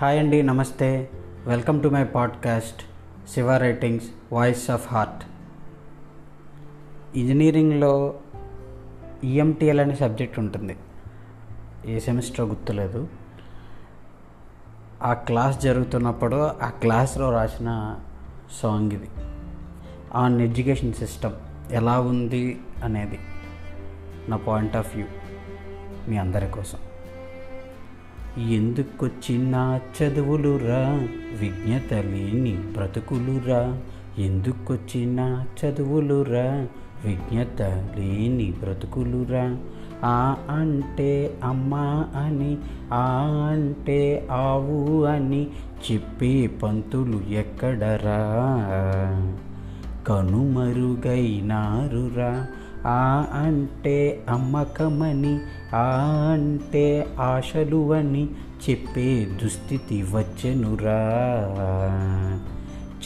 Hi అండి నమస్తే. Welcome to my podcast Shiva writings voice of heart. ఇంజనీరింగ్లో EMTL అనే సబ్జెక్ట్ ఉంటుంది. ఏ సెమిస్టర్ గుర్తులేదు. ఆ క్లాస్ జరుగుతున్నప్పుడు ఆ క్లాస్లో రాసిన సాంగ్ ఇది. ఆన్ ఎడ్యుకేషన్ సిస్టమ్ ఎలా ఉంది అనేది నా పాయింట్ ఆఫ్ వ్యూ మీ అందరి కోసం. ఎందుకొచ్చిన చదువులురా? విజ్ఞత లేని బ్రతుకులురా. ఎందుకొచ్చిన చదువులురా? విజ్ఞత లేని బ్రతుకులురా. ఆ అంటే అమ్మ అని ఆ అంటే ఆవు అని చెప్పే పంతులు ఎక్కడరా? కనుమరుగైనారురా. ఆ అంటే అమ్మకమని ఆ అంటే ఆశలు అని చెప్పే దుస్థితి వచ్చెనురా.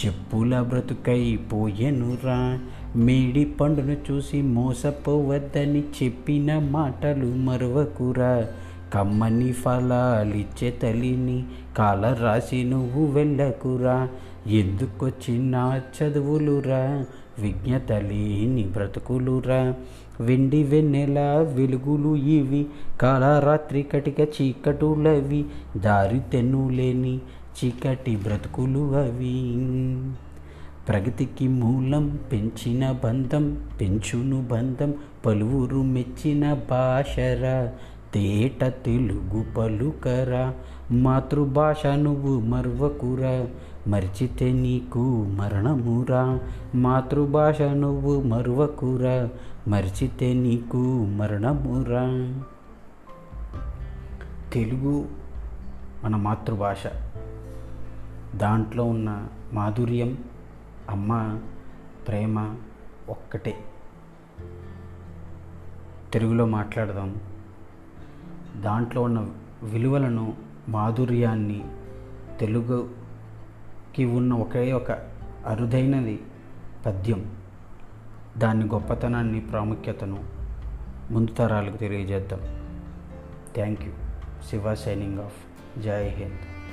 చెప్పుల బ్రతుకైపోయెనురా. మేడి పండును చూసి మోసపోవద్దని చెప్పిన మాటలు మరవకురా. కమ్మని ఫలాలిచ్చే తల్లిని కాల రాసి నువ్వు వెళ్ళకురా. ఎందుకొచ్చిన చదువులురా. విజ్ఞత లేని బ్రతుకులురా. వెండి వెన్నెల వెలుగులు ఇవి. కాలరాత్రి కటిక చీకటులవి. దారి తెన్నులేని చీకటి బ్రతుకులు అవి. ప్రగతికి మూలం పెంచిన బంధం పెంచును బంధం పలువురు మెచ్చిన భాషరా. తేట తెలుగు పలుకరా మాతృభాష నువ్వు మర్వకురా మర్చితే నీకు మరణమురా. మాతృభాష నువ్వు మరువకురా మర్చితే నీకు మరణమురా. తెలుగు మన మాతృభాష. దాంట్లో ఉన్న మాధుర్యం అమ్మ ప్రేమ ఒక్కటే. తెలుగులో మాట్లాడదాం. దాంట్లో ఉన్న విలువలను మాధుర్యాన్ని తెలుగుకి ఉన్న ఒకే ఒక అరుదైనది పద్యం. దాని గొప్పతనాన్ని ప్రాముఖ్యతను ముందు తరాలకు తెలియజేద్దాం. Thank you Shiva signing off జై హింద్